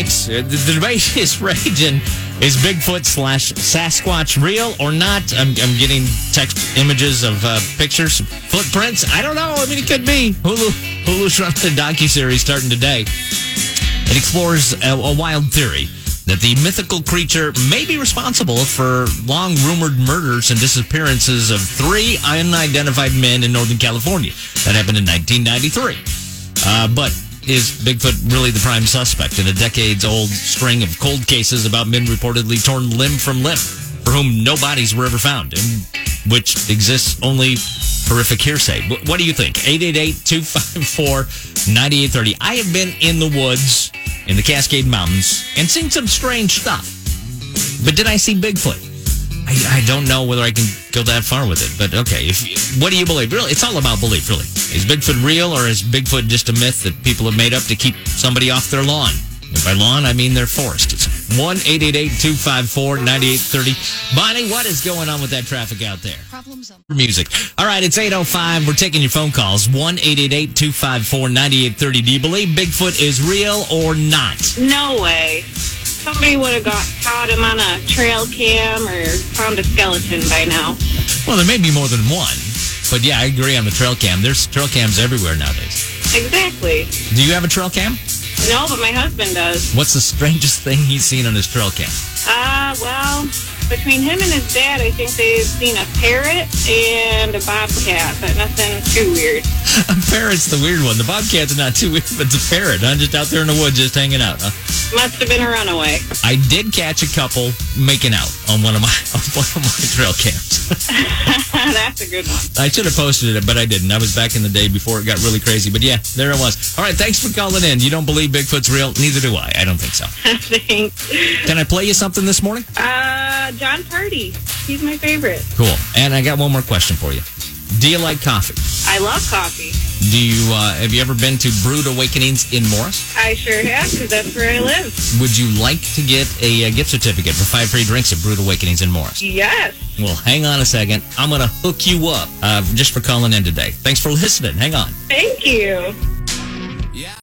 thanks. Uh, The, debate is raging. Is Bigfoot slash Sasquatch real or not? I'm, I'm getting text images of uh, pictures, footprints. I don't know. I mean, it could be. Hulu, Hulu's running a docu-series starting today. It explores a, a wild theory that the mythical creature may be responsible for long rumored murders and disappearances of three unidentified men in Northern California. That happened in 1993. Uh, but is Bigfoot really the prime suspect in a decades old string of cold cases about men reportedly torn limb from limb for whom no bodies were ever found and which exists only horrific hearsay? What do you think? 888 254 9830. I have been in the woods in the Cascade Mountains and seen some strange stuff. But did I see Bigfoot? I, I don't know whether I can go that far with it, but okay. If what do you believe? Really, it's all about belief. Really, is Bigfoot real or is Bigfoot just a myth that people have made up to keep somebody off their lawn? And by lawn, I mean their forest. It's one eight eight eight two five four ninety eight thirty. Bonnie, what is going on with that traffic out there? Problems on. Music. All right, it's 805. We're taking your phone calls. 1 254 9830. Do you believe Bigfoot is real or not? No way. Somebody would have got caught him on a trail cam or found a skeleton by now. Well, there may be more than one. But yeah, I agree on the trail cam. There's trail cams everywhere nowadays. Exactly. Do you have a trail cam? No, but my husband does. What's the strangest thing he's seen on his trail cam? Uh, well, between him and his dad, I think they've seen a parrot and a bobcat, but nothing too weird. A parrot's the weird one. The bobcat's not too weird, but the parrot, huh? Just out there in the woods, just hanging out, huh? Must have been a runaway. I did catch a couple making out on one of my on one of my trail cams. That's a good one. I should have posted it, but I didn't. I was back in the day before it got really crazy. But yeah, there it was. All right, thanks for calling in. You don't believe Bigfoot's real? Neither do I. I don't think so. Thanks. Can I play you something this morning? Uh, Jon Pardi. He's my favorite. Cool. And I got one more question for you. Do you like coffee? I love coffee. Do you uh, have you ever been to Brewed Awakenings in Morris? I sure have, because that's where I live. Would you like to get a, uh gift certificate for five free drinks at Brewed Awakenings in Morris? Yes. Well, hang on a second. I'm going to hook you up uh, just for calling in today. Thanks for listening. Hang on. Thank you.